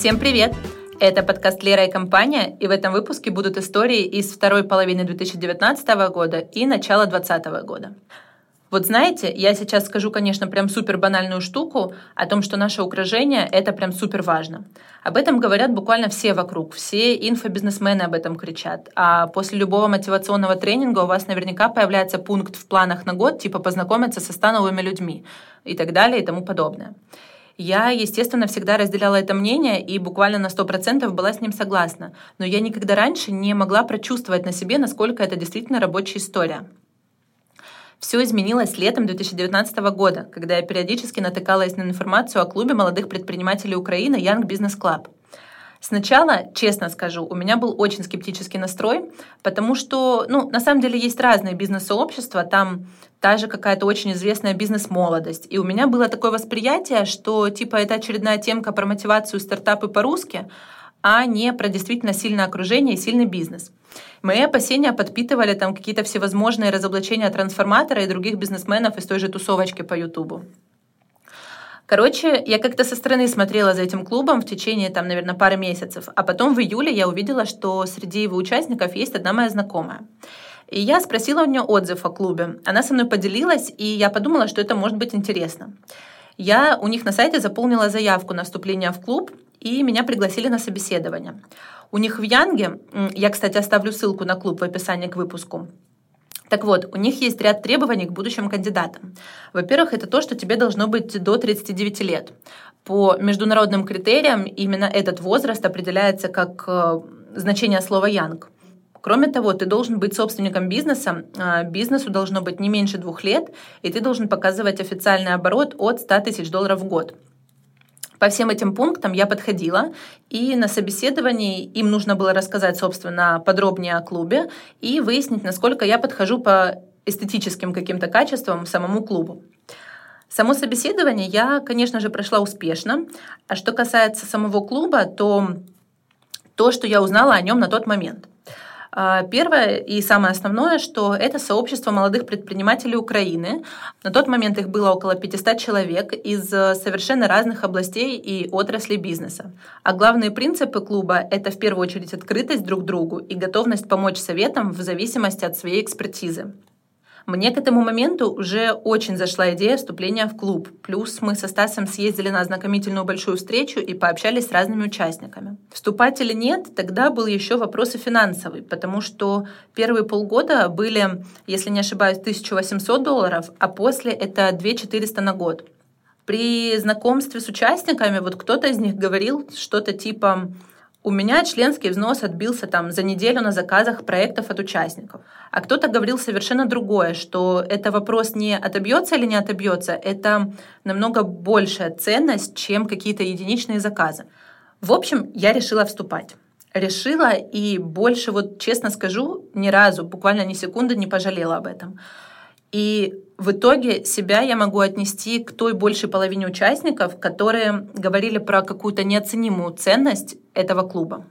Всем привет! Это подкаст «Лера и компания», и в этом выпуске будут истории из второй половины 2019 года и начала 2020 года. Вот знаете, я сейчас скажу, конечно, прям супер банальную штуку о том, что наше украшение — это прям супер важно. Об этом говорят буквально все вокруг, все инфобизнесмены об этом кричат. А после любого мотивационного тренинга у вас наверняка появляется пункт в планах на год, типа познакомиться со 100 новыми людьми и так далее и тому подобное. Я, естественно, всегда разделяла это мнение и буквально на 100% была с ним согласна. Но я никогда раньше не могла прочувствовать на себе, насколько это действительно рабочая история. Все изменилось летом 2019 года, когда я периодически натыкалась на информацию о клубе молодых предпринимателей Украины Young Business Club. Сначала, честно скажу, у меня был очень скептический настрой, потому что, ну, на самом деле есть разные бизнес-сообщества, там та же какая-то очень известная бизнес-молодость. И у меня было такое восприятие, что типа это очередная темка про мотивацию стартапы по-русски, а не про действительно сильное окружение и сильный бизнес. Мои опасения подпитывали там какие-то всевозможные разоблачения трансформатора и других бизнесменов из той же тусовочки по Ютубу. Короче, я как-то со стороны смотрела за этим клубом в течение, там, наверное, пары месяцев, а потом в июле я увидела, что среди его участников есть одна моя знакомая. И я спросила у нее отзыв о клубе. Она со мной поделилась, и я подумала, что это может быть интересно. Я у них на сайте заполнила заявку на вступление в клуб, и меня пригласили на собеседование. У них в Янге, я, кстати, оставлю ссылку на клуб в описании к выпуску, так вот, у них есть ряд требований к будущим кандидатам. Во-первых, это то, что тебе должно быть до 39 лет. По международным критериям именно этот возраст определяется как э, значение слова «янг». Кроме того, ты должен быть собственником бизнеса, а бизнесу должно быть не меньше двух лет, и ты должен показывать официальный оборот от 100 тысяч долларов в год. По всем этим пунктам я подходила, и на собеседовании им нужно было рассказать, собственно, подробнее о клубе и выяснить, насколько я подхожу по эстетическим каким-то качествам самому клубу. Само собеседование я, конечно же, прошла успешно. А что касается самого клуба, то то, что я узнала о нем на тот момент. А, первое и самое основное, что это сообщество молодых предпринимателей Украины. На тот момент их было около 500 человек из э, совершенно разных областей и отраслей бизнеса. А главные принципы клуба — это в первую очередь открытость друг другу и готовность помочь советам в зависимости от своей экспертизы. Мне к этому моменту уже очень зашла идея вступления в клуб. Плюс мы со Стасом съездили на ознакомительную большую встречу и пообщались с разными участниками. Вступать или нет, тогда был еще вопрос и финансовый, потому что первые полгода были, если не ошибаюсь, 1800 долларов, а после это 2400 на год. При знакомстве с участниками вот кто-то из них говорил что-то типа у меня членский взнос отбился там за неделю на заказах проектов от участников. А кто-то говорил совершенно другое, что это вопрос не отобьется или не отобьется, это намного большая ценность, чем какие-то единичные заказы. В общем, я решила вступать. Решила и больше, вот честно скажу, ни разу, буквально ни секунды не пожалела об этом. И в итоге себя я могу отнести к той большей половине участников, которые говорили про какую-то неоценимую ценность этого клуба.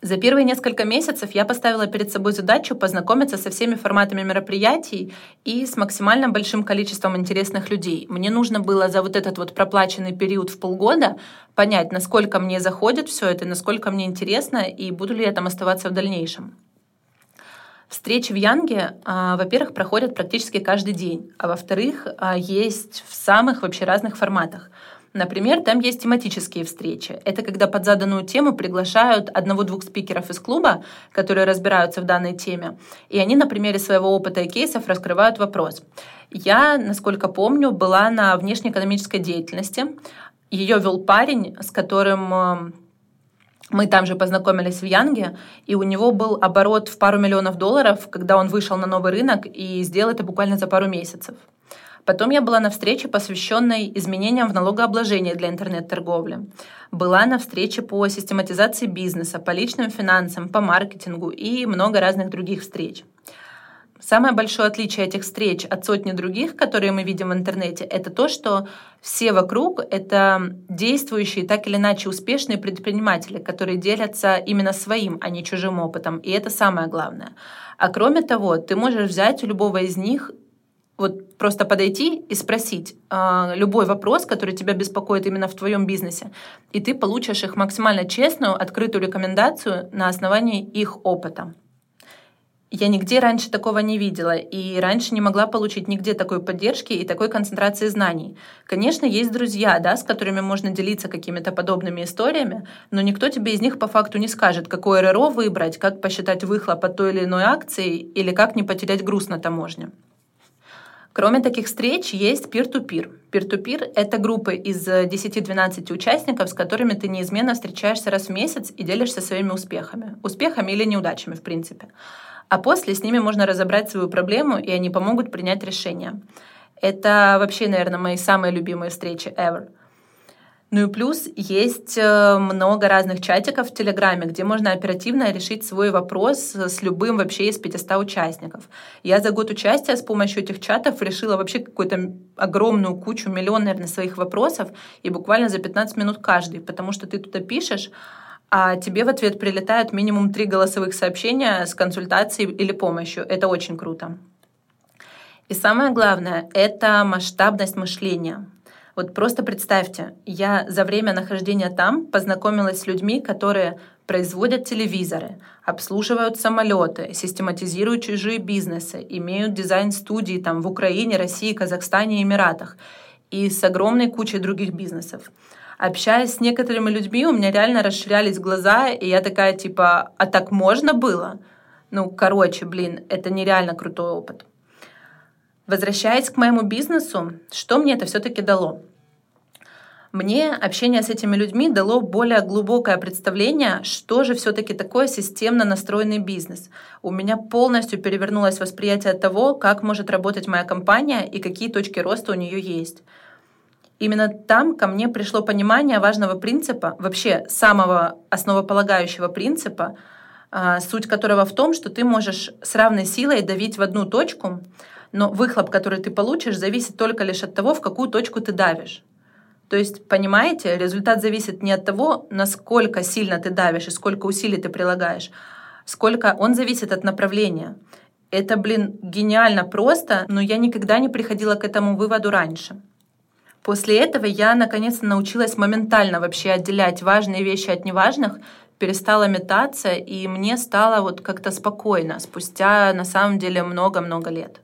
За первые несколько месяцев я поставила перед собой задачу познакомиться со всеми форматами мероприятий и с максимально большим количеством интересных людей. Мне нужно было за вот этот вот проплаченный период в полгода понять, насколько мне заходит все это, насколько мне интересно и буду ли я там оставаться в дальнейшем. Встречи в Янге, а, во-первых, проходят практически каждый день, а во-вторых, а, есть в самых вообще разных форматах. Например, там есть тематические встречи. Это когда под заданную тему приглашают одного-двух спикеров из клуба, которые разбираются в данной теме, и они на примере своего опыта и кейсов раскрывают вопрос. Я, насколько помню, была на внешнеэкономической деятельности. Ее вел парень, с которым мы там же познакомились в Янге, и у него был оборот в пару миллионов долларов, когда он вышел на новый рынок и сделал это буквально за пару месяцев. Потом я была на встрече, посвященной изменениям в налогообложении для интернет-торговли. Была на встрече по систематизации бизнеса, по личным финансам, по маркетингу и много разных других встреч. Самое большое отличие этих встреч от сотни других, которые мы видим в интернете, это то, что все вокруг — это действующие, так или иначе успешные предприниматели, которые делятся именно своим, а не чужим опытом. И это самое главное. А кроме того, ты можешь взять у любого из них вот просто подойти и спросить э, любой вопрос, который тебя беспокоит именно в твоем бизнесе, и ты получишь их максимально честную, открытую рекомендацию на основании их опыта. Я нигде раньше такого не видела, и раньше не могла получить нигде такой поддержки и такой концентрации знаний. Конечно, есть друзья, да, с которыми можно делиться какими-то подобными историями, но никто тебе из них по факту не скажет, какое РРО выбрать, как посчитать выхлоп от той или иной акции или как не потерять груз на таможне. Кроме таких встреч, есть peer-to-peer. Peer-to-peer — это группы из 10-12 участников, с которыми ты неизменно встречаешься раз в месяц и делишься своими успехами. Успехами или неудачами, в принципе. А после с ними можно разобрать свою проблему, и они помогут принять решение. Это вообще, наверное, мои самые любимые встречи ever — ну и плюс есть э, много разных чатиков в Телеграме, где можно оперативно решить свой вопрос с любым вообще из 500 участников. Я за год участия с помощью этих чатов решила вообще какую-то огромную кучу, миллион, наверное, своих вопросов, и буквально за 15 минут каждый, потому что ты туда пишешь, а тебе в ответ прилетают минимум три голосовых сообщения с консультацией или помощью. Это очень круто. И самое главное — это масштабность мышления. Вот просто представьте, я за время нахождения там познакомилась с людьми, которые производят телевизоры, обслуживают самолеты, систематизируют чужие бизнесы, имеют дизайн-студии там в Украине, России, Казахстане Эмиратах и с огромной кучей других бизнесов. Общаясь с некоторыми людьми, у меня реально расширялись глаза, и я такая типа, а так можно было? Ну, короче, блин, это нереально крутой опыт. Возвращаясь к моему бизнесу, что мне это все-таки дало? Мне общение с этими людьми дало более глубокое представление, что же все-таки такое системно настроенный бизнес. У меня полностью перевернулось восприятие того, как может работать моя компания и какие точки роста у нее есть. Именно там ко мне пришло понимание важного принципа, вообще самого основополагающего принципа, а, суть которого в том, что ты можешь с равной силой давить в одну точку, но выхлоп, который ты получишь, зависит только лишь от того, в какую точку ты давишь. То есть, понимаете, результат зависит не от того, насколько сильно ты давишь и сколько усилий ты прилагаешь, сколько он зависит от направления. Это, блин, гениально просто, но я никогда не приходила к этому выводу раньше. После этого я наконец-то научилась моментально вообще отделять важные вещи от неважных, перестала метаться, и мне стало вот как-то спокойно спустя на самом деле много-много лет.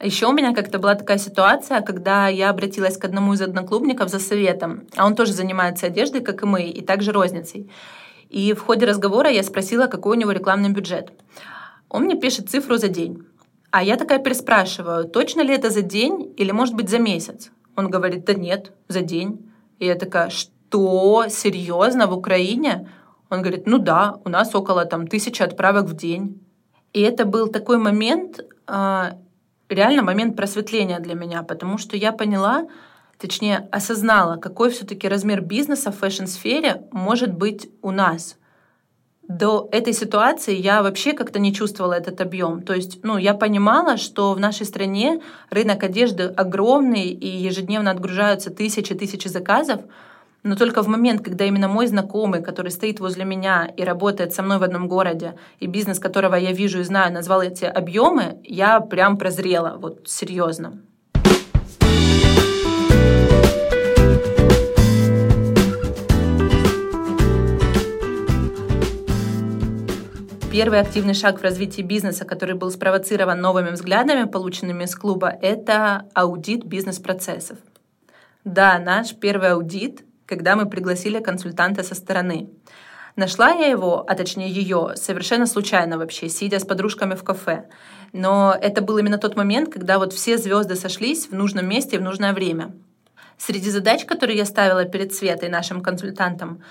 Еще у меня как-то была такая ситуация, когда я обратилась к одному из одноклубников за советом, а он тоже занимается одеждой, как и мы, и также розницей. И в ходе разговора я спросила, какой у него рекламный бюджет. Он мне пишет цифру за день. А я такая переспрашиваю, точно ли это за день или, может быть, за месяц? Он говорит, да нет, за день. И я такая, что, серьезно, в Украине? Он говорит, ну да, у нас около там тысячи отправок в день. И это был такой момент, а, реально момент просветления для меня, потому что я поняла, точнее осознала, какой все-таки размер бизнеса в fashion-сфере может быть у нас. До этой ситуации я вообще как-то не чувствовала этот объем. То есть, ну, я понимала, что в нашей стране рынок одежды огромный и ежедневно отгружаются тысячи-тысячи заказов, но только в момент, когда именно мой знакомый, который стоит возле меня и работает со мной в одном городе, и бизнес, которого я вижу и знаю, назвал эти объемы, я прям прозрела, вот серьезно. Первый активный шаг в развитии бизнеса, который был спровоцирован новыми взглядами, полученными из клуба, это аудит бизнес-процессов. Да, наш первый аудит когда мы пригласили консультанта со стороны. Нашла я его, а точнее ее, совершенно случайно вообще, сидя с подружками в кафе. Но это был именно тот момент, когда вот все звезды сошлись в нужном месте и в нужное время. Среди задач, которые я ставила перед Светой, нашим консультантом,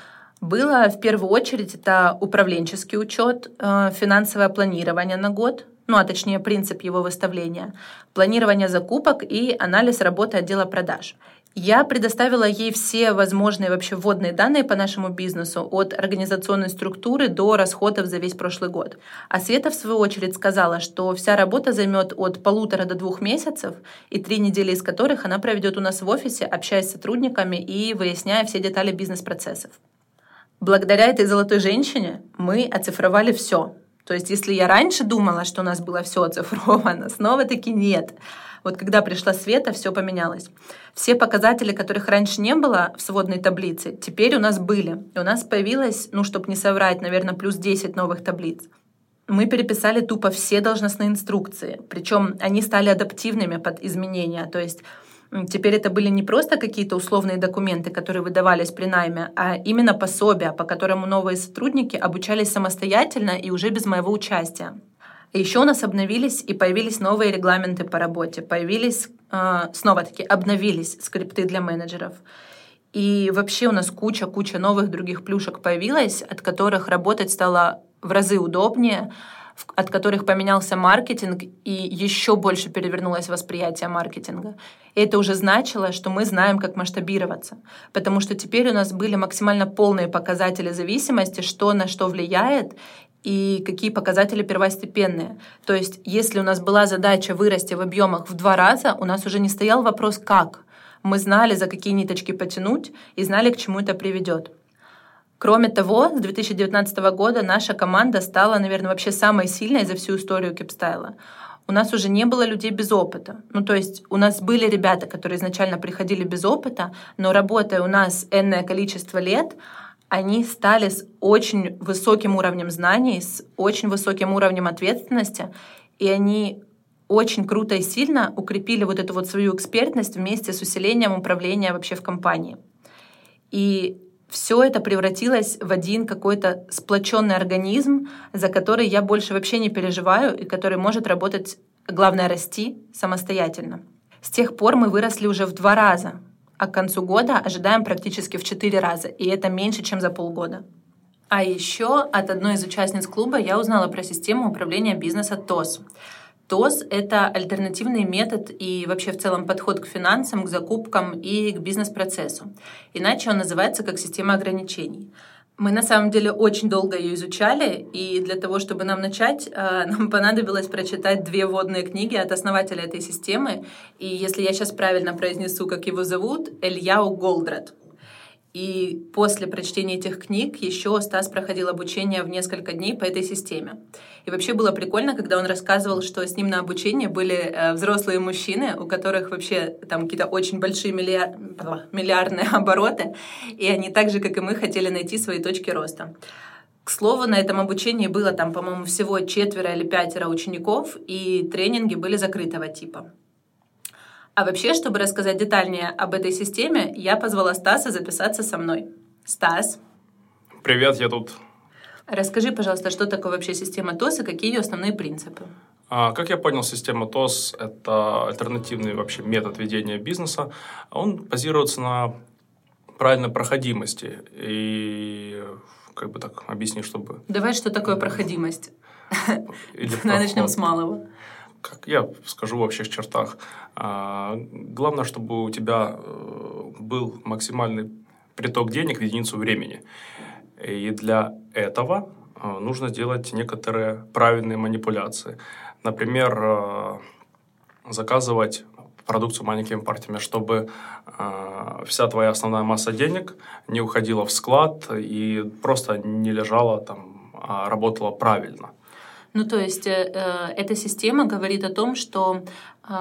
было в первую очередь это управленческий учет, э, финансовое планирование на год, ну а точнее принцип его выставления, планирование закупок и анализ работы отдела продаж. Я предоставила ей все возможные вообще вводные данные по нашему бизнесу, от организационной структуры до расходов за весь прошлый год. А Света, в свою очередь, сказала, что вся работа займет от полутора до двух месяцев, и три недели из которых она проведет у нас в офисе, общаясь с сотрудниками и выясняя все детали бизнес-процессов. Благодаря этой золотой женщине мы оцифровали все, То есть, если я раньше думала, что у нас было все оцифровано, снова таки нет. Вот когда пришла Света, все поменялось. Все показатели, которых раньше не было в сводной таблице, теперь у нас были. И у нас появилось, ну, чтобы не соврать, наверное, плюс 10 новых таблиц. Мы переписали тупо все должностные инструкции. Причем они стали адаптивными под изменения. То есть Теперь это были не просто какие-то условные документы, которые выдавались при найме, а именно пособия, по которому новые сотрудники обучались самостоятельно и уже без моего участия. Еще у нас обновились и появились новые регламенты по работе, появились, э, снова-таки, обновились скрипты для менеджеров. И вообще у нас куча-куча новых других плюшек появилась, от которых работать стало в разы удобнее, от которых поменялся маркетинг и еще больше перевернулось восприятие маркетинга. Это уже значило, что мы знаем, как масштабироваться. Потому что теперь у нас были максимально полные показатели зависимости, что на что влияет, и какие показатели первостепенные. То есть, если у нас была задача вырасти в объемах в два раза, у нас уже не стоял вопрос «как?». Мы знали, за какие ниточки потянуть, и знали, к чему это приведет. Кроме того, с 2019 года наша команда стала, наверное, вообще самой сильной за всю историю кипстайла. У нас уже не было людей без опыта. Ну, то есть у нас были ребята, которые изначально приходили без опыта, но работая у нас энное количество лет, они стали с очень высоким уровнем знаний, с очень высоким уровнем ответственности, и они очень круто и сильно укрепили вот эту вот свою экспертность вместе с усилением управления вообще в компании. И все это превратилось в один какой-то сплоченный организм, за который я больше вообще не переживаю и который может работать, главное, расти самостоятельно. С тех пор мы выросли уже в два раза, а к концу года ожидаем практически в четыре раза, и это меньше, чем за полгода. А еще от одной из участниц клуба я узнала про систему управления бизнеса ТОС. ТОС — это альтернативный метод и вообще в целом подход к финансам, к закупкам и к бизнес-процессу. Иначе он называется как система ограничений. Мы на самом деле очень долго ее изучали, и для того, чтобы нам начать, э, нам понадобилось прочитать две водные книги от основателя этой системы. И если я сейчас правильно произнесу, как его зовут, Эльяу Голдрат. И после прочтения этих книг еще Стас проходил обучение в несколько дней по этой системе. И вообще было прикольно, когда он рассказывал, что с ним на обучении были э, взрослые мужчины, у которых вообще там какие-то очень большие миллиар... миллиардные обороты, и они так же, как и мы, хотели найти свои точки роста. К слову, на этом обучении было там, по-моему, всего четверо или пятеро учеников, и тренинги были закрытого типа. А вообще, чтобы рассказать детальнее об этой системе, я позвала Стаса записаться со мной. Стас. Привет, я тут. Расскажи, пожалуйста, что такое вообще система ТОС и какие ее основные принципы? А, как я понял, система ТОС – это альтернативный вообще метод ведения бизнеса. Он базируется на правильной проходимости. И как бы так объясни, чтобы... Давай, что такое проходимость? Начнем с малого как я скажу в общих чертах, а, главное, чтобы у тебя э, был максимальный приток денег в единицу времени. И для этого э, нужно делать некоторые правильные манипуляции. Например, э, заказывать продукцию маленькими партиями, чтобы вся твоя основная масса денег не уходила в склад и просто не лежала там, а работала правильно. Ну, то есть э, э, эта система говорит о том, что, э,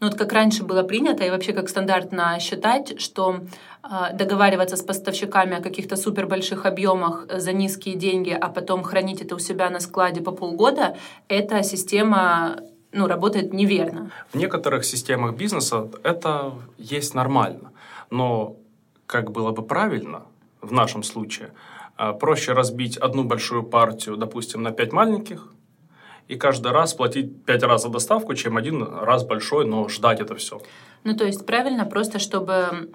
ну, вот как раньше было принято, и вообще как стандартно считать, что э, договариваться с поставщиками о каких-то супер больших объемах за низкие деньги, а потом хранить это у себя на складе по полгода, эта система ну, работает неверно. В некоторых системах бизнеса это есть нормально, но как было бы правильно в нашем случае – проще разбить одну большую партию, допустим, на пять маленьких, и каждый раз платить пять раз за доставку, чем один раз большой, но ждать это все. Ну, то есть правильно просто, чтобы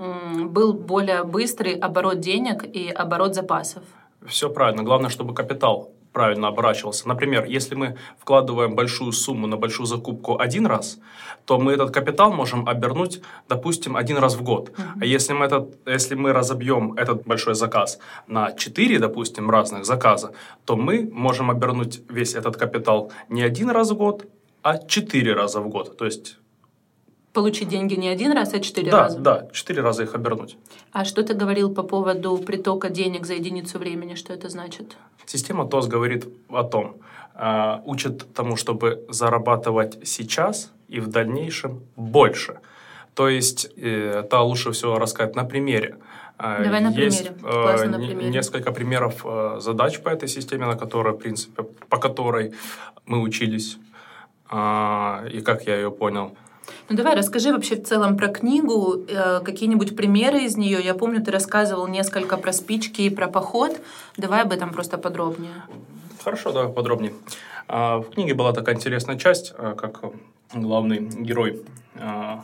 был более быстрый оборот денег и оборот запасов. Все правильно. Главное, чтобы капитал правильно оборачивался. Например, если мы вкладываем большую сумму на большую закупку один раз, то мы этот капитал можем обернуть, допустим, один раз в год. Uh-huh. А если мы, этот, если мы разобьем этот большой заказ на 4, допустим, разных заказа, то мы можем обернуть весь этот капитал не один раз в год, а 4 раза в год. То есть получить деньги не один раз, а четыре да, раза. Да, четыре раза их обернуть. А что ты говорил по поводу притока денег за единицу времени? Что это значит? Система ТОС говорит о том, э, учит тому, чтобы зарабатывать сейчас и в дальнейшем больше. То есть э, это лучше всего рассказать на примере. Э, Давай на Есть, примере. Классно на примере. Несколько примеров задач по этой системе, на которой, в принципе, по которой мы учились и как я ее понял. Ну давай расскажи вообще в целом про книгу, э, какие-нибудь примеры из нее. Я помню, ты рассказывал несколько про спички и про поход. Давай об этом просто подробнее. Хорошо, давай подробнее. А, в книге была такая интересная часть, а, как главный герой а,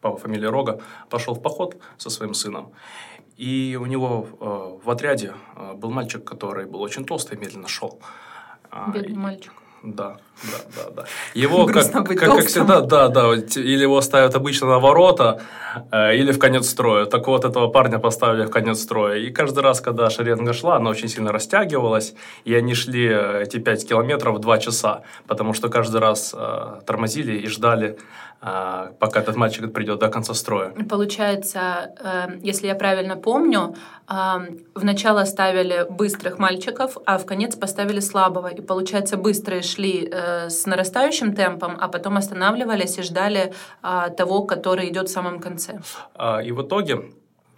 по фамилии Рога пошел в поход со своим сыном. И у него в отряде был мальчик, который был очень толстый и медленно шел. Бедный мальчик. Да, да, да, да. Его, как, как, как всегда, да, да, или его ставят обычно на ворота, э, или в конец строя. Так вот, этого парня поставили в конец строя. И каждый раз, когда шеренга шла, она очень сильно растягивалась, и они шли э, эти 5 километров 2 часа, потому что каждый раз э, тормозили и ждали пока этот мальчик придет до конца строя. Получается, э, если я правильно помню, в начало ставили быстрых мальчиков, а в конец поставили слабого. И получается, быстрые шли э, с нарастающим темпом, а потом останавливались и ждали а, того, который идет в самом конце. А, и в итоге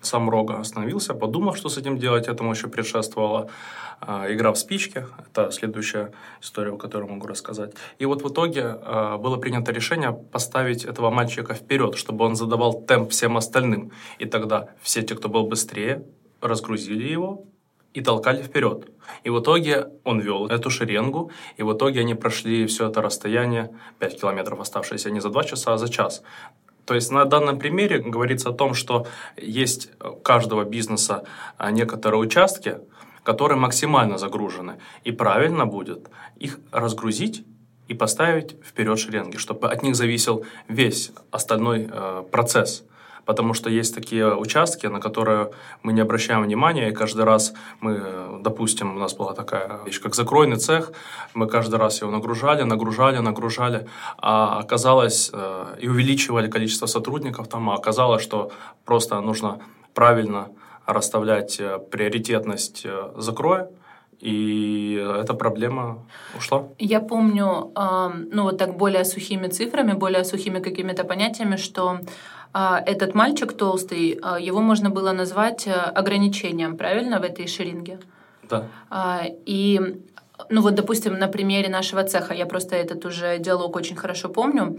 сам Рога остановился, подумал, что с этим делать. Этому еще предшествовала э, игра в спички. Это следующая история, которую могу рассказать. И вот в итоге э, было принято решение поставить этого мальчика вперед, чтобы он задавал темп всем остальным. И тогда все те, кто был быстрее, разгрузили его и толкали вперед. И в итоге он вел эту шеренгу, и в итоге они прошли все это расстояние, 5 километров оставшиеся не за 2 часа, а за час. То есть на данном примере говорится о том, что есть у каждого бизнеса а, некоторые участки, которые максимально загружены. И правильно будет их разгрузить и поставить вперед шеренги, чтобы от них зависел весь остальной э, процесс потому что есть такие участки, на которые мы не обращаем внимания, и каждый раз мы, допустим, у нас была такая вещь, как закройный цех, мы каждый раз его нагружали, нагружали, нагружали, а оказалось, э, и увеличивали количество сотрудников там, а оказалось, что просто нужно правильно расставлять э, приоритетность э, закроя, и эта проблема ушла. Я помню, ну вот так более сухими цифрами, более сухими какими-то понятиями, что этот мальчик толстый, а, его можно было назвать э, ограничением, правильно, в этой шеринге? Да. А, и, ну вот, допустим, на примере нашего цеха, я просто этот уже диалог очень хорошо помню,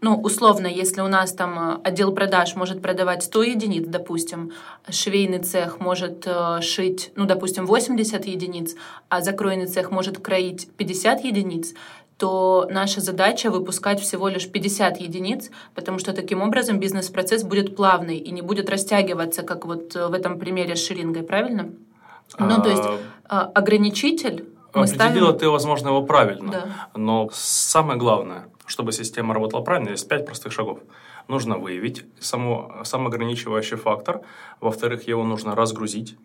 ну, условно, если у нас там отдел продаж может продавать 100 единиц, допустим, швейный цех может э, шить, ну, допустим, 80 единиц, а закройный цех может кроить 50 единиц, то наша задача выпускать всего лишь 50 единиц, потому что таким образом бизнес-процесс будет плавный и не будет растягиваться, как вот в этом примере с ширингой, правильно? Ну, то есть а, ограничитель мы Определила ставим... ты, возможно, его правильно, да. но самое главное, чтобы система работала правильно, есть пять простых шагов. Нужно выявить само, самоограничивающий фактор, во-вторых, его нужно разгрузить,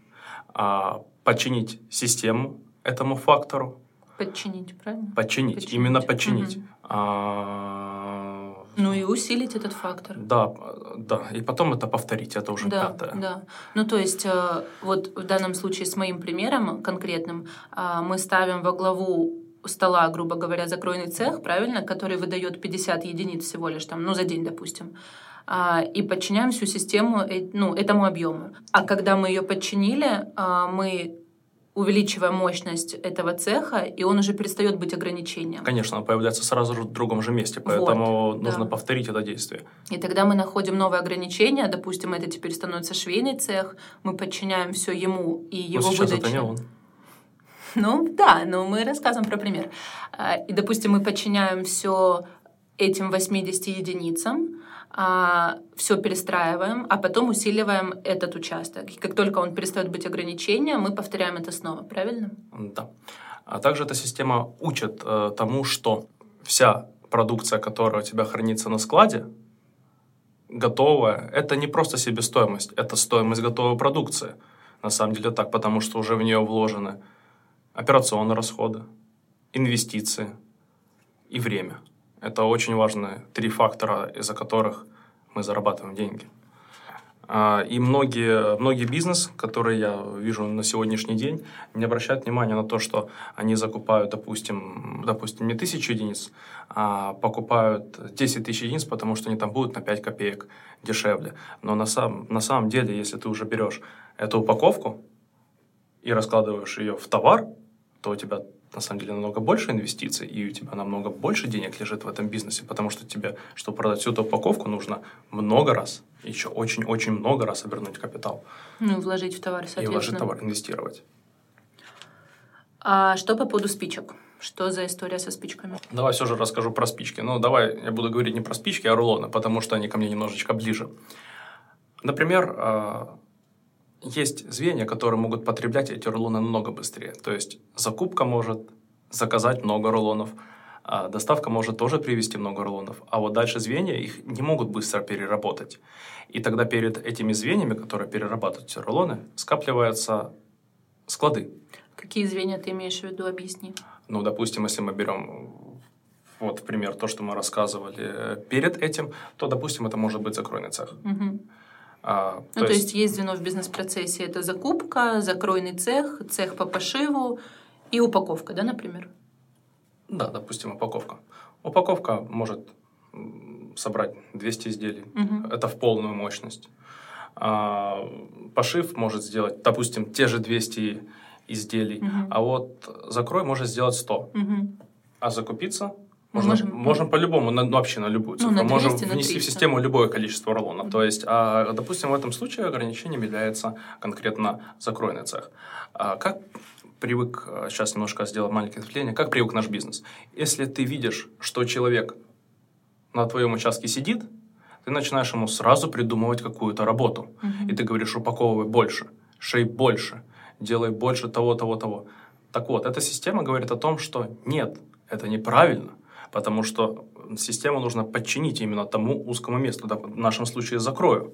а, подчинить систему этому фактору, Подчинить, правильно? Подчинить, подчинить. именно подчинить. Угу. А... Ну и усилить этот фактор. Да, да. И потом это повторить, это уже да, пятое. Да. Ну то есть э, вот в данном случае с моим примером конкретным а, мы ставим во главу стола, грубо говоря, закройный цех, правильно, который выдает 50 единиц всего лишь там, ну за день, допустим а, и подчиняем всю систему э, ну, этому объему. А когда мы ее подчинили, а, мы увеличивая мощность этого цеха, и он уже перестает быть ограничением. Конечно, он появляется сразу же в другом же месте, поэтому вот, нужно да. повторить это действие. И тогда мы находим новое ограничение, допустим, это теперь становится швейный цех, мы подчиняем все ему и его но сейчас выдаче. это не он. Ну да, но мы рассказываем про пример. А, и, допустим, мы подчиняем все этим 80 единицам, а, все перестраиваем, а потом усиливаем этот участок. И как только он перестает быть ограничением, мы повторяем это снова, правильно? Да. А также эта система учит э, тому, что вся продукция, которая у тебя хранится на складе, готовая, это не просто себестоимость, это стоимость готовой продукции. На самом деле так, потому что уже в нее вложены операционные расходы, инвестиции и время – это очень важные три фактора, из-за которых мы зарабатываем деньги. А, и многие, многие бизнес, которые я вижу на сегодняшний день, не обращают внимания на то, что они закупают, допустим, допустим не тысячу единиц, а покупают 10 тысяч единиц, потому что они там будут на 5 копеек дешевле. Но на, сам, на самом деле, если ты уже берешь эту упаковку и раскладываешь ее в товар, то у тебя на самом деле намного больше инвестиций, и у тебя намного больше денег лежит в этом бизнесе, потому что тебе, чтобы продать всю эту упаковку, нужно много раз, еще очень-очень много раз обернуть капитал. Ну, вложить в товар, соответственно. И вложить в товар, инвестировать. А что по поводу спичек? Что за история со спичками? Давай все же расскажу про спички. Ну, давай я буду говорить не про спички, а рулоны, потому что они ко мне немножечко ближе. Например, а, есть звенья, которые могут потреблять эти рулоны намного быстрее. То есть закупка может заказать много рулонов, а доставка может тоже привезти много рулонов, а вот дальше звенья их не могут быстро переработать. И тогда перед этими звеньями, которые перерабатывают эти рулоны, скапливаются склады. Какие звенья ты имеешь в виду, объясни. Ну, допустим, если мы берем вот, пример, то, что мы рассказывали перед этим, то, допустим, это может быть закройный цех. Угу. А, ну, то, то есть... есть есть звено в бизнес-процессе, это закупка, закройный цех, цех по пошиву и упаковка, да, например? Да, допустим, упаковка. Упаковка может собрать 200 изделий. Угу. Это в полную мощность. А, пошив может сделать, допустим, те же 200 изделий, угу. а вот закрой может сделать 100. Угу. А закупиться можно, можем, можем по-любому, на, ну, вообще на любую цифру. Ну, на 200, можем внести в систему любое количество рулонов. Mm-hmm. То есть, а, допустим, в этом случае ограничением является конкретно закройный цех. А как привык, сейчас немножко сделаю маленькое ответвление, как привык наш бизнес? Если ты видишь, что человек на твоем участке сидит, ты начинаешь ему сразу придумывать какую-то работу. Mm-hmm. И ты говоришь, упаковывай больше, шей больше, делай больше того, того, того. Так вот, эта система говорит о том, что нет, это неправильно потому что систему нужно подчинить именно тому узкому месту, да, в нашем случае закрою.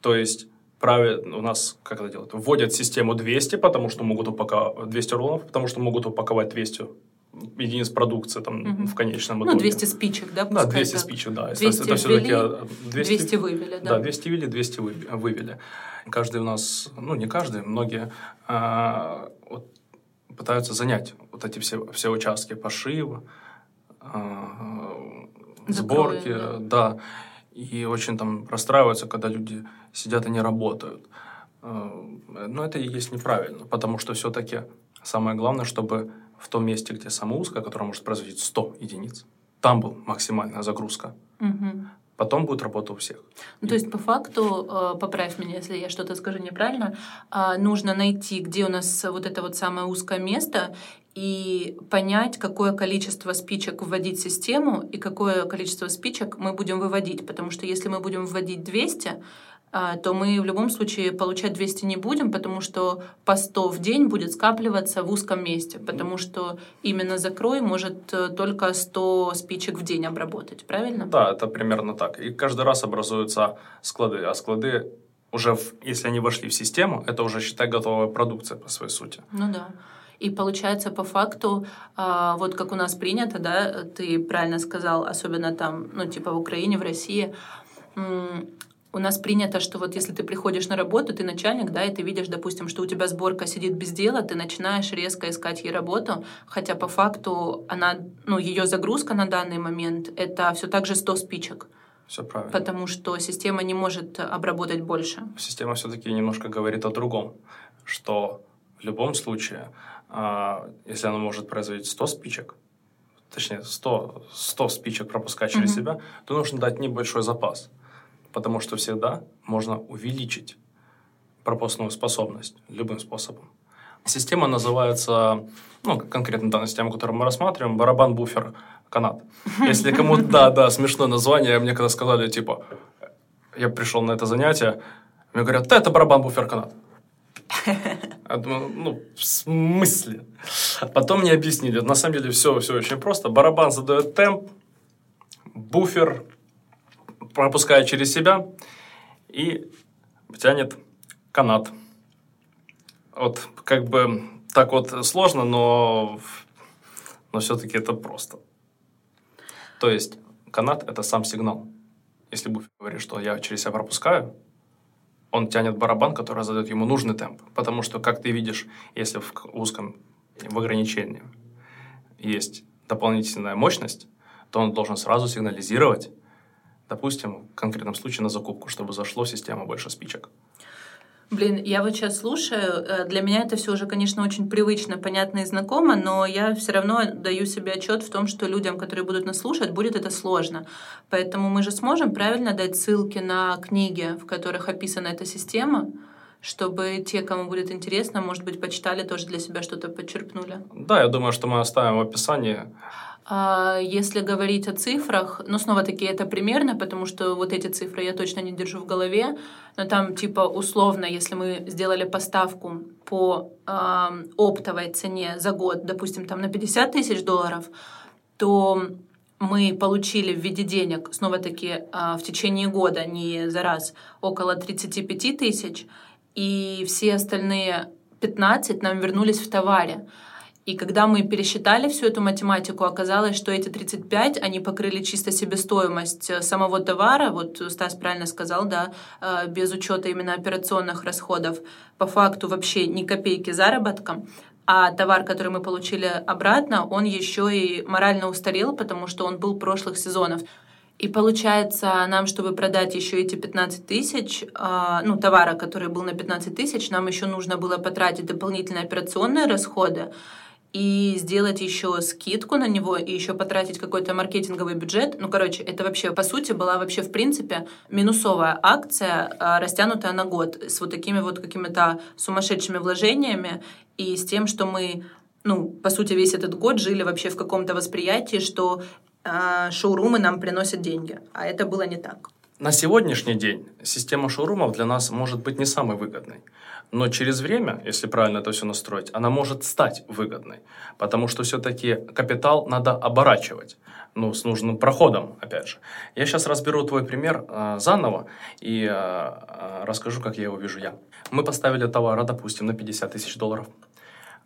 То есть правильно у нас, как это делают, вводят систему 200, потому что могут упаковать 200 рулонов, потому что могут упаковать 200 единиц продукции там, угу. в конечном итоге. Ну, 200 спичек, да? Да, 200 так. спичек, да. 200 это все-таки 200, 200 вывели, да? Да, 200 ввели, 200 вывели. Каждый у нас, ну, не каждый, многие а, вот, пытаются занять вот эти все, все участки пошива, сборки, да. да. И очень там расстраиваются, когда люди сидят и не работают. Э, но это и есть неправильно, потому что все-таки самое главное, чтобы в том месте, где самое узкое, которое может производить 100 единиц, там была максимальная загрузка. Угу. Потом будет работа у всех. Ну, то есть, по факту, э, поправь меня, если я что-то скажу неправильно, а, нужно найти, где у нас вот это вот самое узкое место, и понять, какое количество спичек вводить в систему и какое количество спичек мы будем выводить. Потому что если мы будем вводить 200, а, то мы в любом случае получать 200 не будем, потому что по 100 в день будет скапливаться в узком месте, потому что именно закрой может э, только 100 спичек в день обработать, правильно? Да, это примерно так. И каждый раз образуются склады, а склады уже, в, если они вошли в систему, это уже, считай, готовая продукция по своей сути. Ну да. И получается, по факту, а, вот как у нас принято, да, ты правильно сказал, особенно там, ну, типа в Украине, в России, у нас принято, что вот если ты приходишь на работу, ты начальник, да, и ты видишь, допустим, что у тебя сборка сидит без дела, ты начинаешь резко искать ей работу, хотя по факту она, ну, ее загрузка на данный момент — это все так же 100 спичек. Все правильно. Потому что система не может обработать больше. Система все-таки немножко говорит о другом, что в любом случае а, если она может производить 100 спичек, точнее 100, 100 спичек пропускать через mm-hmm. себя, то нужно дать небольшой запас, потому что всегда можно увеличить пропускную способность любым способом. Система называется, ну, конкретно данная система, которую мы рассматриваем, барабан-буфер канат. Если кому-то, да, да, смешное название, мне когда сказали, типа, я пришел на это занятие, мне говорят, да, это барабан-буфер канат. Я думаю, ну, в смысле? Потом мне объяснили. На самом деле все, все очень просто. Барабан задает темп, буфер пропускает через себя и тянет канат. Вот как бы так вот сложно, но, но все-таки это просто. То есть канат – это сам сигнал. Если буфер говорит, что я через себя пропускаю, он тянет барабан, который задает ему нужный темп. Потому что, как ты видишь, если в узком, в ограничении есть дополнительная мощность, то он должен сразу сигнализировать, допустим, в конкретном случае на закупку, чтобы зашло в систему больше спичек. Блин, я вот сейчас слушаю, э, для меня это все уже, конечно, очень привычно, понятно и знакомо, но я все равно даю себе отчет в том, что людям, которые будут нас слушать, будет это сложно. Поэтому мы же сможем правильно дать ссылки на книги, в которых описана эта система, чтобы те, кому будет интересно, может быть, почитали, тоже для себя что-то подчерпнули. Да, я думаю, что мы оставим в описании а если говорить о цифрах, ну, снова-таки это примерно, потому что вот эти цифры я точно не держу в голове, но там типа условно, если мы сделали поставку по э, оптовой цене за год, допустим, там на 50 тысяч долларов, то мы получили в виде денег, снова-таки э, в течение года, не за раз, около 35 тысяч, и все остальные 15 нам вернулись в товаре. И когда мы пересчитали всю эту математику, оказалось, что эти 35, они покрыли чисто себестоимость э, самого товара, вот Стас правильно сказал, да, э, без учета именно операционных расходов, по факту вообще ни копейки заработка. А товар, который мы получили обратно, он еще и морально устарел, потому что он был прошлых сезонов. И получается, нам, чтобы продать еще эти 15 тысяч, э, ну, товара, который был на 15 тысяч, нам еще нужно было потратить дополнительные операционные расходы, и сделать еще скидку на него, и еще потратить какой-то маркетинговый бюджет. Ну, короче, это вообще, по сути, была вообще, в принципе, минусовая акция, а, растянутая на год, с вот такими вот какими-то сумасшедшими вложениями, и с тем, что мы, ну, по сути, весь этот год жили вообще в каком-то восприятии, что шоурумы нам приносят деньги. А это было не так. На сегодняшний день система шоурумов для нас может быть не самой выгодной. Но через время, если правильно это все настроить, она может стать выгодной. Потому что все-таки капитал надо оборачивать. Ну, с нужным проходом, опять же. Я сейчас разберу твой пример э, заново и э, расскажу, как я его вижу я. Мы поставили товара, допустим, на 50 тысяч долларов.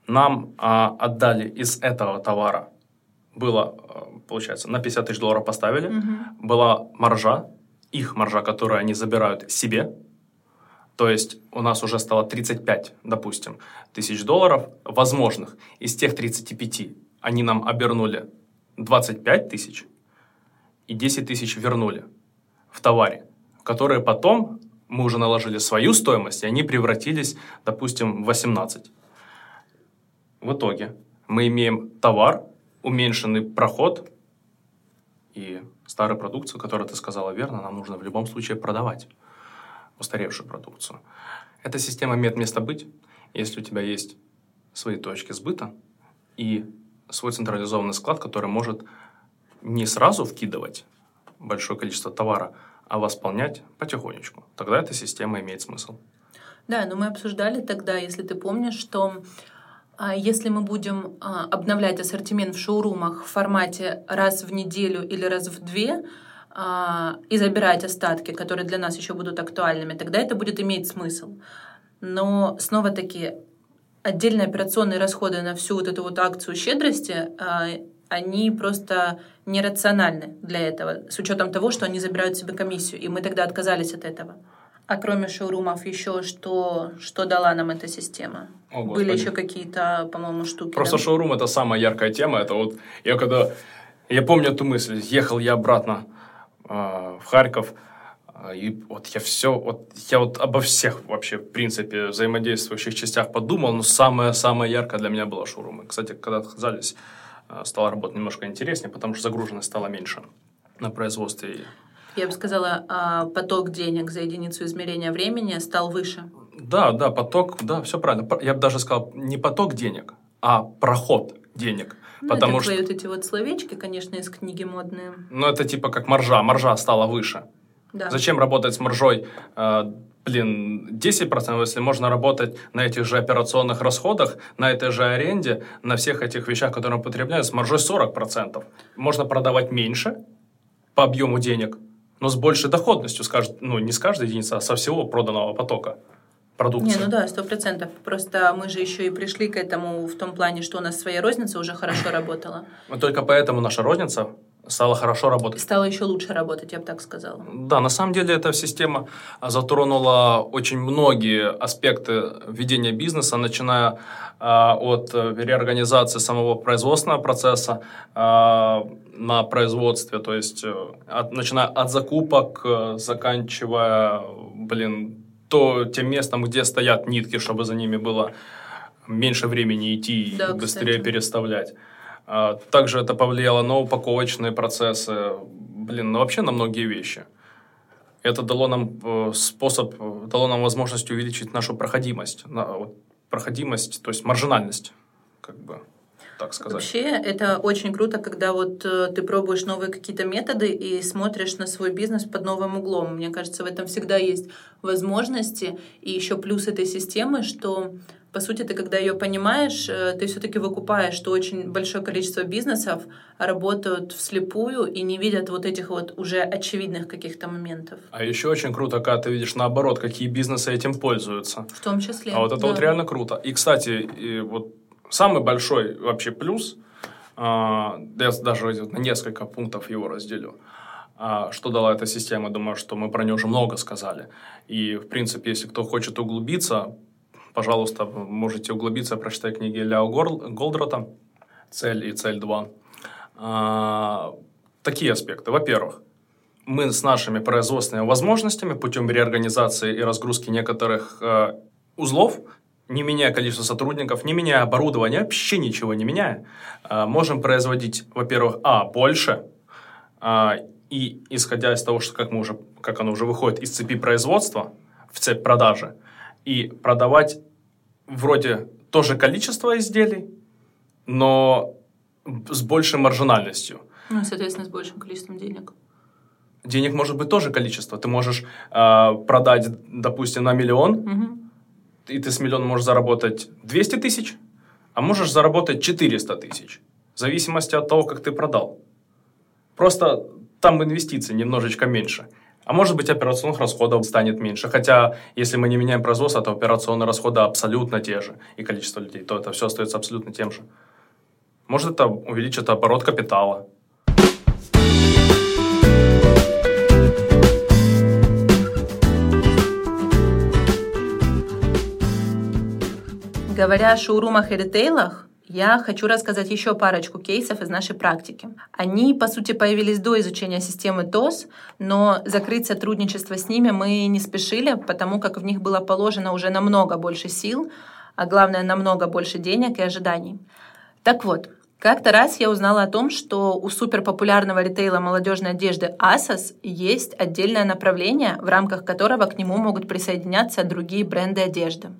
Нам э, отдали из этого товара было, получается, на 50 тысяч долларов поставили, угу. была маржа, их маржа, которую они забирают себе, то есть у нас уже стало 35, допустим, тысяч долларов возможных. Из тех 35 они нам обернули 25 тысяч и 10 тысяч вернули в товаре, которые потом мы уже наложили свою стоимость, и они превратились, допустим, в 18. В итоге мы имеем товар, уменьшенный проход и старую продукцию, которую ты сказала верно, нам нужно в любом случае продавать устаревшую продукцию. Эта система имеет место быть, если у тебя есть свои точки сбыта и свой централизованный склад, который может не сразу вкидывать большое количество товара, а восполнять потихонечку. Тогда эта система имеет смысл. Да, но мы обсуждали тогда, если ты помнишь, что если мы будем а, обновлять ассортимент в шоурумах в формате раз в неделю или раз в две, а, и забирать остатки, которые для нас еще будут актуальными, тогда это будет иметь смысл. Но снова-таки отдельные операционные расходы на всю вот эту вот акцию щедрости, а, они просто нерациональны для этого, с учетом того, что они забирают себе комиссию, и мы тогда отказались от этого. А кроме шоурумов еще что, что дала нам эта система? О, Были еще какие-то, по-моему, штуки. Просто да? шоурум это самая яркая тема. Это вот я когда я помню эту мысль, ехал я обратно а, в Харьков. А, и вот я все, вот я вот обо всех вообще, в принципе, взаимодействующих частях подумал, но самое-самое яркое для меня было шоурумы. Кстати, когда отказались, а, стала работать немножко интереснее, потому что загруженность стала меньше на производстве. Я бы сказала, поток денег за единицу измерения времени стал выше. Да, да, поток, да, все правильно. Я бы даже сказал, не поток денег, а проход денег. Ну, потому это что... вот эти вот словечки, конечно, из книги модные. Ну, это типа как маржа. Маржа стала выше. Да. Зачем работать с маржой, э, блин, 10%, если можно работать на этих же операционных расходах, на этой же аренде, на всех этих вещах, которые мы потребляем, с маржой 40%. Можно продавать меньше по объему денег, но с большей доходностью, с ну, не с каждой единицы, а со всего проданного потока продукции. Не, ну да, сто процентов. Просто мы же еще и пришли к этому в том плане, что у нас своя розница уже хорошо работала. Только поэтому наша розница стало хорошо работать. Стало еще лучше работать, я бы так сказала. Да, на самом деле эта система затронула очень многие аспекты ведения бизнеса, начиная а, от реорганизации самого производственного процесса а, на производстве, то есть э, от, начиная от закупок, э, заканчивая, блин, то тем местом, где стоят нитки, чтобы за ними было меньше времени идти да, и быстрее кстати. переставлять. А, также это повлияло на упаковочные процессы, блин, ну вообще на многие вещи. Это дало нам э, способ, дало нам возможность увеличить нашу проходимость, проходимость, то есть маржинальность, как бы так сказать. Вообще, это очень круто, когда вот э, ты пробуешь новые какие-то методы и смотришь на свой бизнес под новым углом. Мне кажется, в этом всегда есть возможности. И еще плюс этой системы, что по сути, ты когда ее понимаешь, э, ты все-таки выкупаешь, что очень большое количество бизнесов работают вслепую и не видят вот этих вот уже очевидных каких-то моментов. А еще очень круто, когда ты видишь наоборот, какие бизнесы этим пользуются. В том числе. А вот это да. вот реально круто. И, кстати, и вот самый большой вообще плюс, а, я даже на несколько пунктов его разделю, а, что дала эта система, думаю, что мы про нее уже много сказали. И, в принципе, если кто хочет углубиться, пожалуйста, можете углубиться, прочитать книги Ляо Голдрота «Цель» и «Цель 2». А, такие аспекты. Во-первых, мы с нашими производственными возможностями путем реорганизации и разгрузки некоторых э, узлов, не меняя количество сотрудников, не меняя оборудование, вообще ничего не меняя, э, можем производить, во-первых, а, больше, э, и исходя из того, что как, мы уже, как оно уже выходит из цепи производства в цепь продажи – и продавать вроде то же количество изделий, но с большей маржинальностью. Ну, соответственно, с большим количеством денег. Денег может быть тоже количество. Ты можешь э, продать, допустим, на миллион, угу. И ты с миллиона можешь заработать 200 тысяч, а можешь заработать 400 тысяч. В зависимости от того, как ты продал. Просто там инвестиции немножечко меньше. А может быть, операционных расходов станет меньше. Хотя, если мы не меняем производство, то операционные расходы абсолютно те же. И количество людей, то это все остается абсолютно тем же. Может, это увеличит оборот капитала. Говоря о шоурумах и ритейлах, я хочу рассказать еще парочку кейсов из нашей практики. Они, по сути, появились до изучения системы ТОС, но закрыть сотрудничество с ними мы не спешили, потому как в них было положено уже намного больше сил, а главное, намного больше денег и ожиданий. Так вот, как-то раз я узнала о том, что у суперпопулярного ритейла молодежной одежды Asos есть отдельное направление, в рамках которого к нему могут присоединяться другие бренды одежды.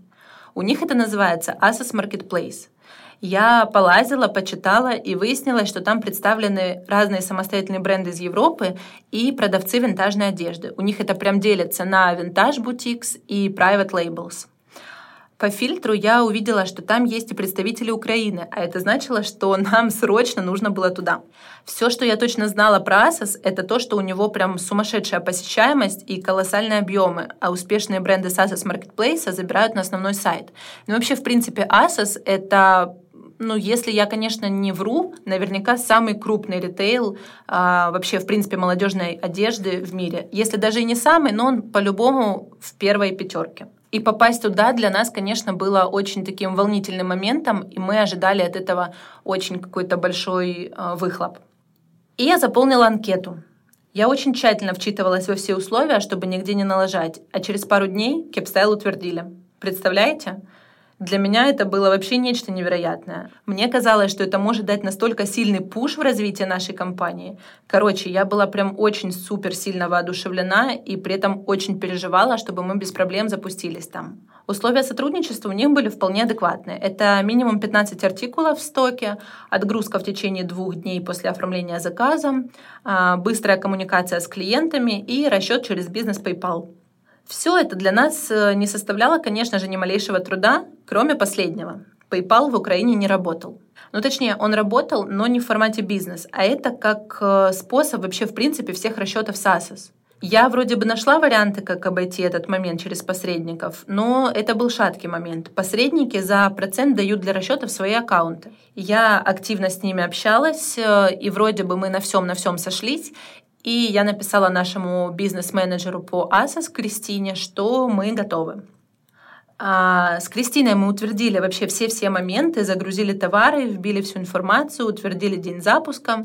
У них это называется Asos Marketplace – я полазила, почитала и выяснилось, что там представлены разные самостоятельные бренды из Европы и продавцы винтажной одежды. У них это прям делится на винтаж бутикс и private labels. По фильтру я увидела, что там есть и представители Украины, а это значило, что нам срочно нужно было туда. Все, что я точно знала про Asos, это то, что у него прям сумасшедшая посещаемость и колоссальные объемы, а успешные бренды с Asos Marketplace забирают на основной сайт. Ну вообще, в принципе, Asos — это ну, если я, конечно, не вру, наверняка самый крупный ритейл а, вообще, в принципе, молодежной одежды в мире. Если даже и не самый, но он по-любому в первой пятерке. И попасть туда для нас, конечно, было очень таким волнительным моментом, и мы ожидали от этого очень какой-то большой э, выхлоп. И я заполнила анкету. Я очень тщательно вчитывалась во все условия, чтобы нигде не налажать, а через пару дней кепстайл утвердили. Представляете? Для меня это было вообще нечто невероятное. Мне казалось, что это может дать настолько сильный пуш в развитии нашей компании. Короче, я была прям очень супер сильно воодушевлена и при этом очень переживала, чтобы мы без проблем запустились там. Условия сотрудничества у них были вполне адекватные. Это минимум 15 артикулов в стоке, отгрузка в течение двух дней после оформления заказа, а, быстрая коммуникация с клиентами и расчет через бизнес PayPal. Все это для нас э, не составляло, конечно же, ни малейшего труда, кроме последнего. PayPal в Украине не работал. Ну, точнее, он работал, но не в формате бизнес, а это как э, способ вообще, в принципе, всех расчетов SASOS. Я вроде бы нашла варианты, как обойти этот момент через посредников, но это был шаткий момент. Посредники за процент дают для расчетов свои аккаунты. Я активно с ними общалась, э, и вроде бы мы на всем на всем сошлись, и я написала нашему бизнес-менеджеру по Асос Кристине, что мы готовы. А с Кристиной мы утвердили вообще все-все моменты, загрузили товары, вбили всю информацию, утвердили день запуска.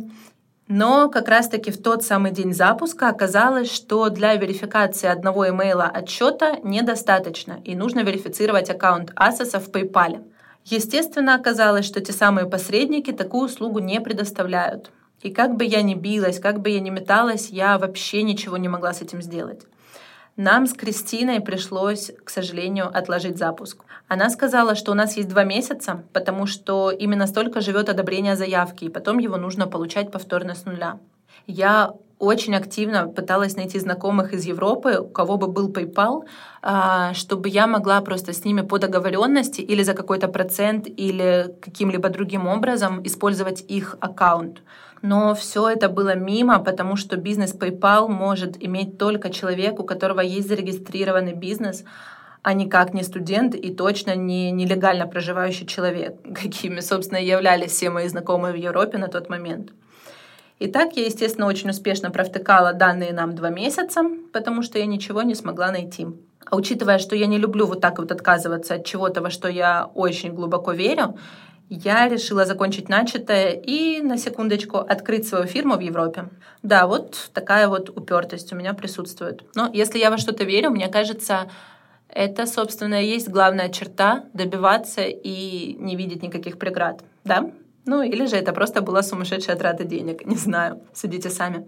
Но как раз-таки в тот самый день запуска оказалось, что для верификации одного имейла отчета недостаточно, и нужно верифицировать аккаунт Asos в PayPal. Естественно, оказалось, что те самые посредники такую услугу не предоставляют. И как бы я ни билась, как бы я ни металась, я вообще ничего не могла с этим сделать. Нам с Кристиной пришлось, к сожалению, отложить запуск. Она сказала, что у нас есть два месяца, потому что именно столько живет одобрение заявки, и потом его нужно получать повторно с нуля. Я очень активно пыталась найти знакомых из Европы, у кого бы был PayPal, а, чтобы я могла просто с ними по договоренности или за какой-то процент или каким-либо другим образом использовать их аккаунт но все это было мимо, потому что бизнес PayPal может иметь только человек, у которого есть зарегистрированный бизнес, а никак не студент и точно не нелегально проживающий человек, какими, собственно, являлись все мои знакомые в Европе на тот момент. И так я, естественно, очень успешно провтыкала данные нам два месяца, потому что я ничего не смогла найти. А учитывая, что я не люблю вот так вот отказываться от чего-то, во что я очень глубоко верю, я решила закончить начатое и, на секундочку, открыть свою фирму в Европе. Да, вот такая вот упертость у меня присутствует. Но если я во что-то верю, мне кажется, это, собственно, и есть главная черта — добиваться и не видеть никаких преград. Да? Ну, или же это просто была сумасшедшая трата денег. Не знаю, судите сами.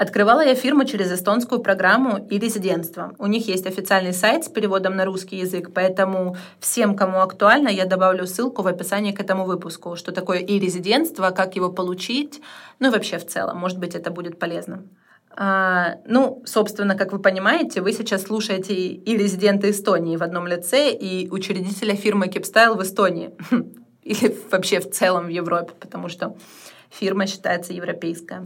Открывала я фирму через эстонскую программу и резидентство. У них есть официальный сайт с переводом на русский язык, поэтому всем, кому актуально, я добавлю ссылку в описании к этому выпуску, что такое и резидентство, как его получить, ну и вообще в целом, может быть, это будет полезно. А, ну, собственно, как вы понимаете, вы сейчас слушаете и резидента Эстонии в одном лице, и учредителя фирмы Kipstyle в Эстонии. Или вообще в целом в Европе, потому что фирма считается европейская.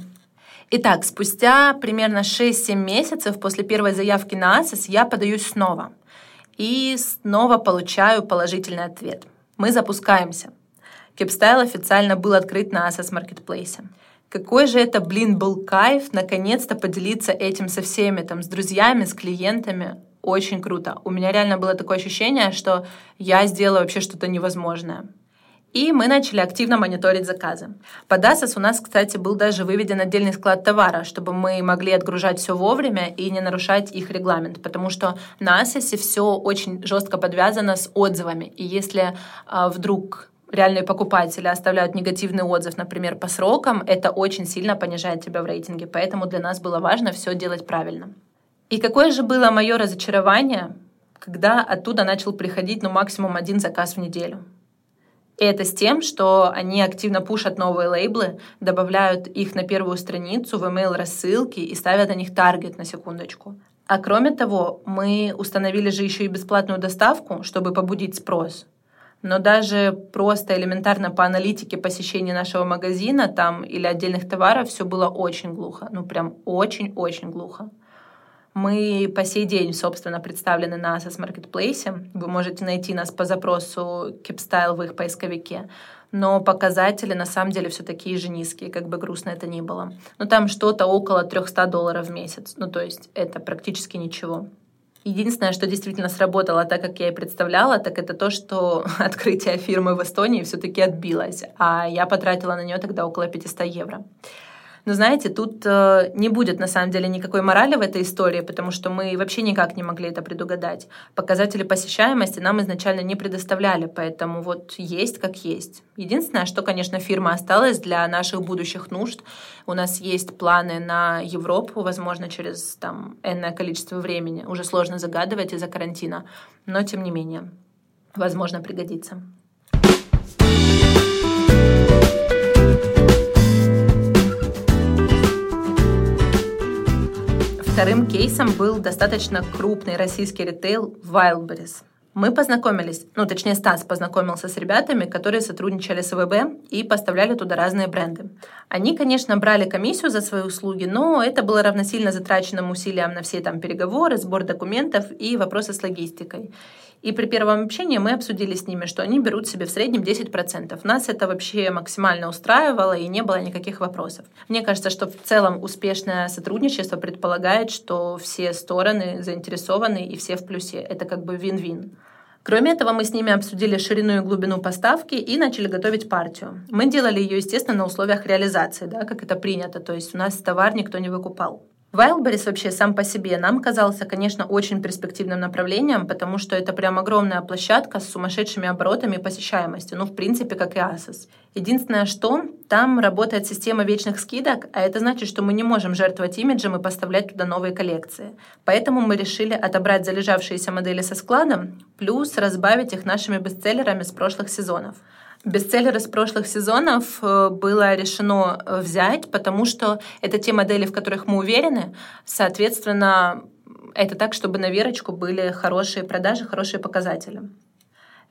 Итак, спустя примерно 6-7 месяцев после первой заявки на Асос я подаюсь снова. И снова получаю положительный ответ. Мы запускаемся. Keepstyle официально был открыт на ASOS Маркетплейсе. Какой же это, блин, был кайф наконец-то поделиться этим со всеми, там, с друзьями, с клиентами. Очень круто. У меня реально было такое ощущение, что я сделала вообще что-то невозможное. И мы начали активно мониторить заказы. Под Asos у нас, кстати, был даже выведен отдельный склад товара, чтобы мы могли отгружать все вовремя и не нарушать их регламент, потому что на Asos все очень жестко подвязано с отзывами. И если а, вдруг реальные покупатели оставляют негативный отзыв, например, по срокам, это очень сильно понижает тебя в рейтинге. Поэтому для нас было важно все делать правильно. И какое же было мое разочарование, когда оттуда начал приходить ну, максимум один заказ в неделю. И это с тем, что они активно пушат новые лейблы, добавляют их на первую страницу в email рассылки и ставят на них таргет на секундочку. А кроме того, мы установили же еще и бесплатную доставку, чтобы побудить спрос. Но даже просто элементарно по аналитике посещения нашего магазина там или отдельных товаров все было очень глухо. Ну прям очень-очень глухо. Мы по сей день, собственно, представлены на Asos Marketplace. Вы можете найти нас по запросу Kipstyle в их поисковике. Но показатели на самом деле все такие же низкие, как бы грустно это ни было. Но там что-то около 300 долларов в месяц. Ну, то есть это практически ничего. Единственное, что действительно сработало так, как я и представляла, так это то, что открытие фирмы в Эстонии все-таки отбилось, а я потратила на нее тогда около 500 евро. Но знаете, тут э, не будет на самом деле никакой морали в этой истории, потому что мы вообще никак не могли это предугадать. Показатели посещаемости нам изначально не предоставляли, поэтому вот есть как есть. Единственное, что, конечно, фирма осталась для наших будущих нужд. У нас есть планы на Европу, возможно, через там энное количество времени. Уже сложно загадывать из-за карантина, но тем не менее, возможно, пригодится. Вторым кейсом был достаточно крупный российский ритейл Wildberries. Мы познакомились, ну точнее Стас познакомился с ребятами, которые сотрудничали с ВБ и поставляли туда разные бренды. Они, конечно, брали комиссию за свои услуги, но это было равносильно затраченным усилиям на все там переговоры, сбор документов и вопросы с логистикой. И при первом общении мы обсудили с ними, что они берут себе в среднем 10%. Нас это вообще максимально устраивало и не было никаких вопросов. Мне кажется, что в целом успешное сотрудничество предполагает, что все стороны заинтересованы и все в плюсе. Это как бы вин-вин. Кроме этого, мы с ними обсудили ширину и глубину поставки и начали готовить партию. Мы делали ее, естественно, на условиях реализации, да, как это принято, то есть у нас товар никто не выкупал. Wildberries вообще сам по себе нам казался, конечно, очень перспективным направлением, потому что это прям огромная площадка с сумасшедшими оборотами и посещаемостью, ну, в принципе, как и Asos. Единственное, что там работает система вечных скидок, а это значит, что мы не можем жертвовать имиджем и поставлять туда новые коллекции. Поэтому мы решили отобрать залежавшиеся модели со складом, плюс разбавить их нашими бестселлерами с прошлых сезонов. Бестселлеры с прошлых сезонов э, было решено э, взять, потому что это те модели, в которых мы уверены. Соответственно, это так, чтобы на верочку были хорошие продажи, хорошие показатели.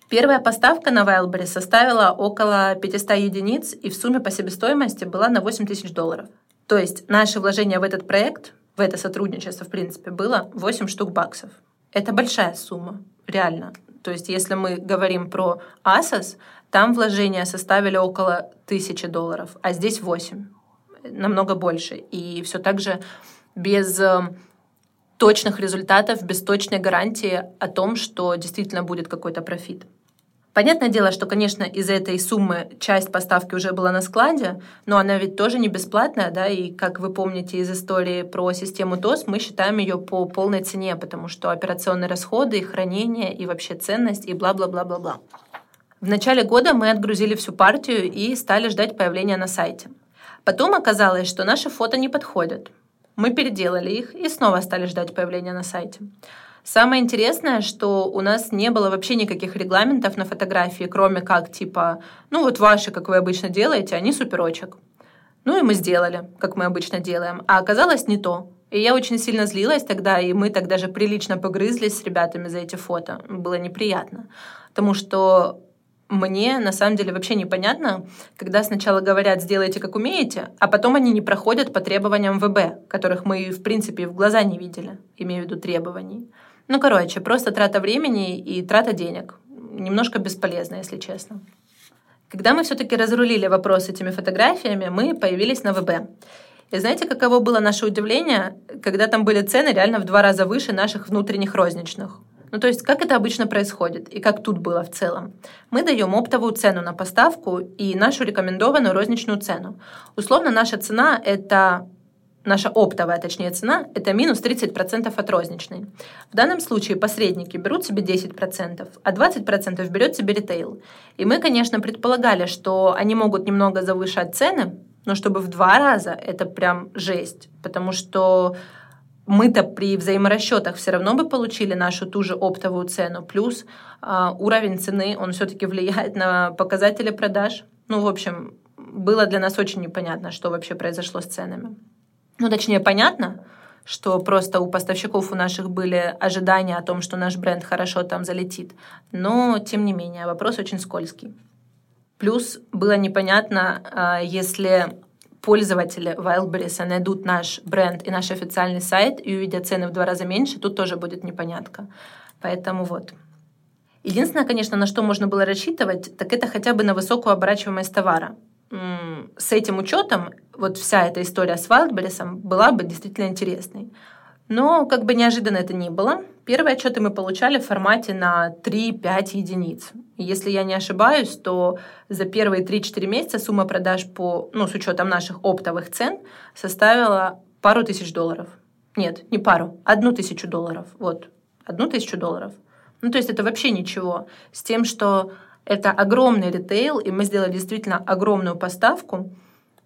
Первая поставка на Wildberries составила около 500 единиц и в сумме по себестоимости была на 8 тысяч долларов. То есть наше вложение в этот проект, в это сотрудничество, в принципе, было 8 штук баксов. Это большая сумма, реально. То есть если мы говорим про Asos, там вложения составили около тысячи долларов, а здесь 8. Намного больше. И все так же без э, точных результатов, без точной гарантии о том, что действительно будет какой-то профит. Понятное дело, что, конечно, из этой суммы часть поставки уже была на складе, но она ведь тоже не бесплатная, да, и, как вы помните из истории про систему ТОС, мы считаем ее по полной цене, потому что операционные расходы, хранение, и вообще ценность, и бла-бла-бла-бла-бла. В начале года мы отгрузили всю партию и стали ждать появления на сайте. Потом оказалось, что наши фото не подходят. Мы переделали их и снова стали ждать появления на сайте. Самое интересное, что у нас не было вообще никаких регламентов на фотографии, кроме как типа, ну вот ваши, как вы обычно делаете, они суперочек. Ну и мы сделали, как мы обычно делаем. А оказалось не то. И я очень сильно злилась тогда, и мы тогда же прилично погрызлись с ребятами за эти фото. Было неприятно. Потому что мне на самом деле вообще непонятно, когда сначала говорят «сделайте как умеете», а потом они не проходят по требованиям ВБ, которых мы, в принципе, в глаза не видели, имею в виду требований. Ну, короче, просто трата времени и трата денег. Немножко бесполезно, если честно. Когда мы все-таки разрулили вопрос этими фотографиями, мы появились на ВБ. И знаете, каково было наше удивление, когда там были цены реально в два раза выше наших внутренних розничных. Ну, то есть, как это обычно происходит и как тут было в целом? Мы даем оптовую цену на поставку и нашу рекомендованную розничную цену. Условно, наша цена — это наша оптовая, точнее, цена — это минус 30% от розничной. В данном случае посредники берут себе 10%, а 20% берет себе ритейл. И мы, конечно, предполагали, что они могут немного завышать цены, но чтобы в два раза — это прям жесть, потому что мы-то при взаиморасчетах все равно бы получили нашу ту же оптовую цену, плюс э, уровень цены, он все-таки влияет на показатели продаж. Ну, в общем, было для нас очень непонятно, что вообще произошло с ценами. Ну, точнее, понятно, что просто у поставщиков у наших были ожидания о том, что наш бренд хорошо там залетит. Но, тем не менее, вопрос очень скользкий. Плюс было непонятно, а, если пользователи Wildberries найдут наш бренд и наш официальный сайт и увидят цены в два раза меньше, тут тоже будет непонятка. Поэтому вот. Единственное, конечно, на что можно было рассчитывать, так это хотя бы на высокую оборачиваемость товара. С этим учетом вот вся эта история с Wildberries была бы действительно интересной. Но как бы неожиданно это ни было, первые отчеты мы получали в формате на 3-5 единиц. Если я не ошибаюсь, то за первые 3-4 месяца сумма продаж по, ну, с учетом наших оптовых цен составила пару тысяч долларов. Нет, не пару, одну тысячу долларов. Вот, одну тысячу долларов. Ну, то есть это вообще ничего. С тем, что это огромный ритейл, и мы сделали действительно огромную поставку,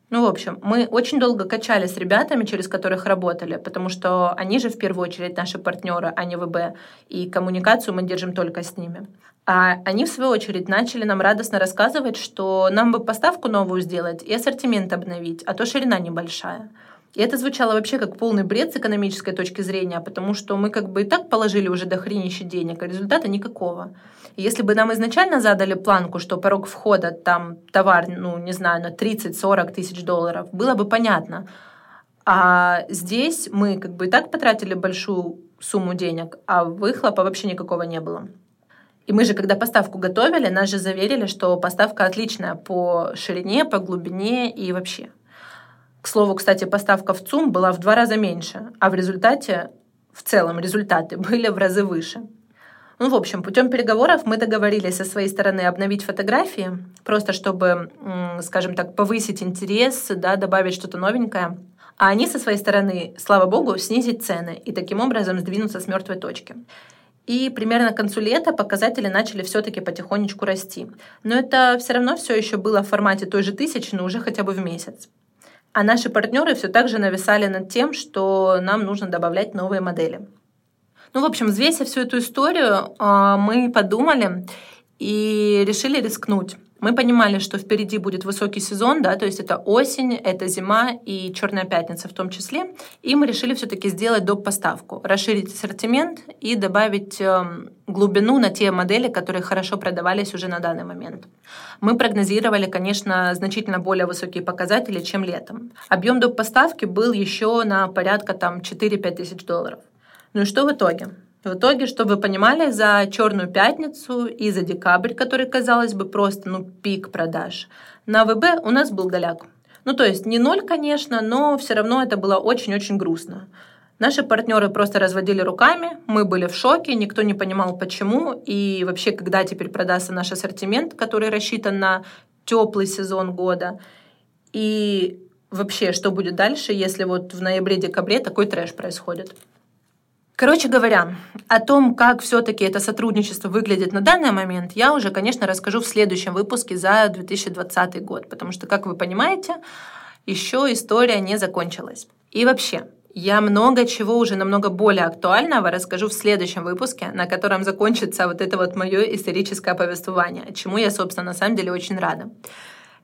ну, в общем, мы очень долго качали с ребятами, через которых работали, потому что они же в первую очередь наши партнеры, а не ВБ, и коммуникацию мы держим только с ними. А они, в свою очередь, начали нам радостно рассказывать, что нам бы поставку новую сделать и ассортимент обновить, а то ширина небольшая. И это звучало вообще как полный бред с экономической точки зрения, потому что мы как бы и так положили уже до хренища денег, а результата никакого. Если бы нам изначально задали планку, что порог входа там товар, ну, не знаю, на 30-40 тысяч долларов, было бы понятно. А здесь мы как бы и так потратили большую сумму денег, а выхлопа вообще никакого не было. И мы же, когда поставку готовили, нас же заверили, что поставка отличная по ширине, по глубине и вообще. К слову, кстати, поставка в ЦУМ была в два раза меньше, а в результате, в целом результаты были в разы выше. Ну, в общем, путем переговоров мы договорились со своей стороны обновить фотографии, просто чтобы, скажем так, повысить интерес, да, добавить что-то новенькое. А они со своей стороны, слава богу, снизить цены и таким образом сдвинуться с мертвой точки. И примерно к концу лета показатели начали все-таки потихонечку расти. Но это все равно все еще было в формате той же тысячи, но уже хотя бы в месяц. А наши партнеры все так же нависали над тем, что нам нужно добавлять новые модели. Ну, в общем, взвеся всю эту историю, а, мы подумали и решили рискнуть. Мы понимали, что впереди будет высокий сезон, да, то есть это осень, это зима и Черная пятница в том числе. И мы решили все-таки сделать доп. поставку, расширить ассортимент и добавить эм, глубину на те модели, которые хорошо продавались уже на данный момент. Мы прогнозировали, конечно, значительно более высокие показатели, чем летом. Объем доп. поставки был еще на порядка там 4-5 тысяч долларов. Ну и что в итоге? В итоге, чтобы вы понимали, за Черную пятницу и за декабрь, который, казалось бы, просто ну, пик продаж, на ВБ у нас был голяк. Ну, то есть не ноль, конечно, но все равно это было очень-очень грустно. Наши партнеры просто разводили руками, мы были в шоке, никто не понимал почему, и вообще, когда теперь продастся наш ассортимент, который рассчитан на теплый сезон года, и вообще, что будет дальше, если вот в ноябре-декабре такой трэш происходит. Короче говоря, о том, как все-таки это сотрудничество выглядит на данный момент, я уже, конечно, расскажу в следующем выпуске за 2020 год, потому что, как вы понимаете, еще история не закончилась. И вообще, я много чего уже намного более актуального расскажу в следующем выпуске, на котором закончится вот это вот мое историческое повествование, чему я, собственно, на самом деле очень рада.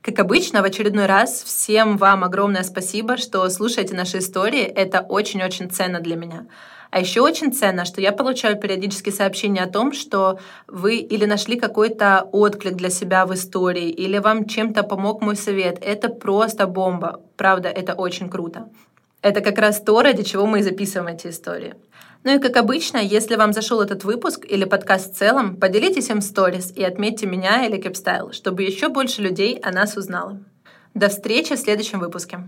Как обычно, в очередной раз всем вам огромное спасибо, что слушаете наши истории. Это очень-очень ценно для меня. А еще очень ценно, что я получаю периодически сообщения о том, что вы или нашли какой-то отклик для себя в истории, или вам чем-то помог мой совет. Это просто бомба. Правда, это очень круто. Это как раз то, ради чего мы и записываем эти истории. Ну и как обычно, если вам зашел этот выпуск или подкаст в целом, поделитесь им в сторис и отметьте меня или Keepstyle, чтобы еще больше людей о нас узнало. До встречи в следующем выпуске.